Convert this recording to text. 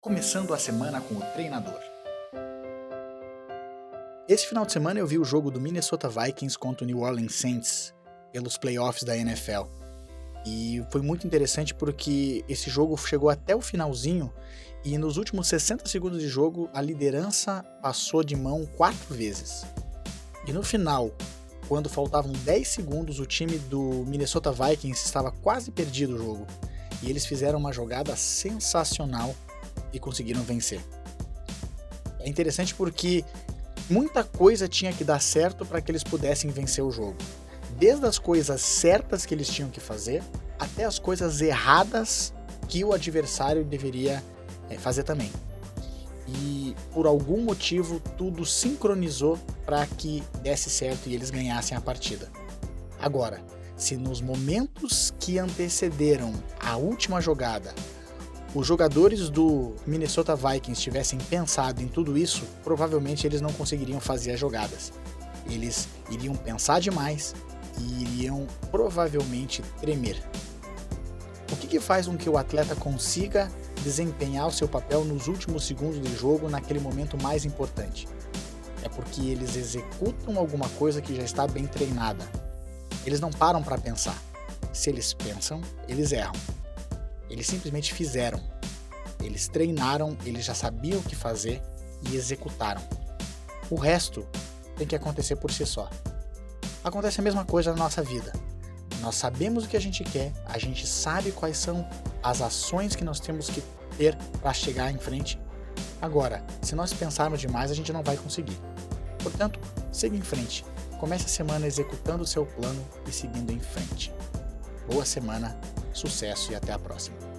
começando a semana com o treinador. Esse final de semana eu vi o jogo do Minnesota Vikings contra o New Orleans Saints pelos playoffs da NFL. E foi muito interessante porque esse jogo chegou até o finalzinho e nos últimos 60 segundos de jogo a liderança passou de mão quatro vezes. E no final, quando faltavam 10 segundos, o time do Minnesota Vikings estava quase perdido o jogo. E eles fizeram uma jogada sensacional e conseguiram vencer. É interessante porque muita coisa tinha que dar certo para que eles pudessem vencer o jogo. Desde as coisas certas que eles tinham que fazer, até as coisas erradas que o adversário deveria é, fazer também. E por algum motivo tudo sincronizou para que desse certo e eles ganhassem a partida. Agora, se nos momentos que antecederam a última jogada os jogadores do Minnesota Vikings tivessem pensado em tudo isso, provavelmente eles não conseguiriam fazer as jogadas. Eles iriam pensar demais e iriam provavelmente tremer. O que, que faz com que o atleta consiga desempenhar o seu papel nos últimos segundos de jogo naquele momento mais importante? É porque eles executam alguma coisa que já está bem treinada. Eles não param para pensar. Se eles pensam, eles erram. Eles simplesmente fizeram. Eles treinaram, eles já sabiam o que fazer e executaram. O resto tem que acontecer por si só. Acontece a mesma coisa na nossa vida. Nós sabemos o que a gente quer, a gente sabe quais são as ações que nós temos que ter para chegar em frente. Agora, se nós pensarmos demais, a gente não vai conseguir. Portanto, siga em frente. Comece a semana executando o seu plano e seguindo em frente. Boa semana, sucesso e até a próxima.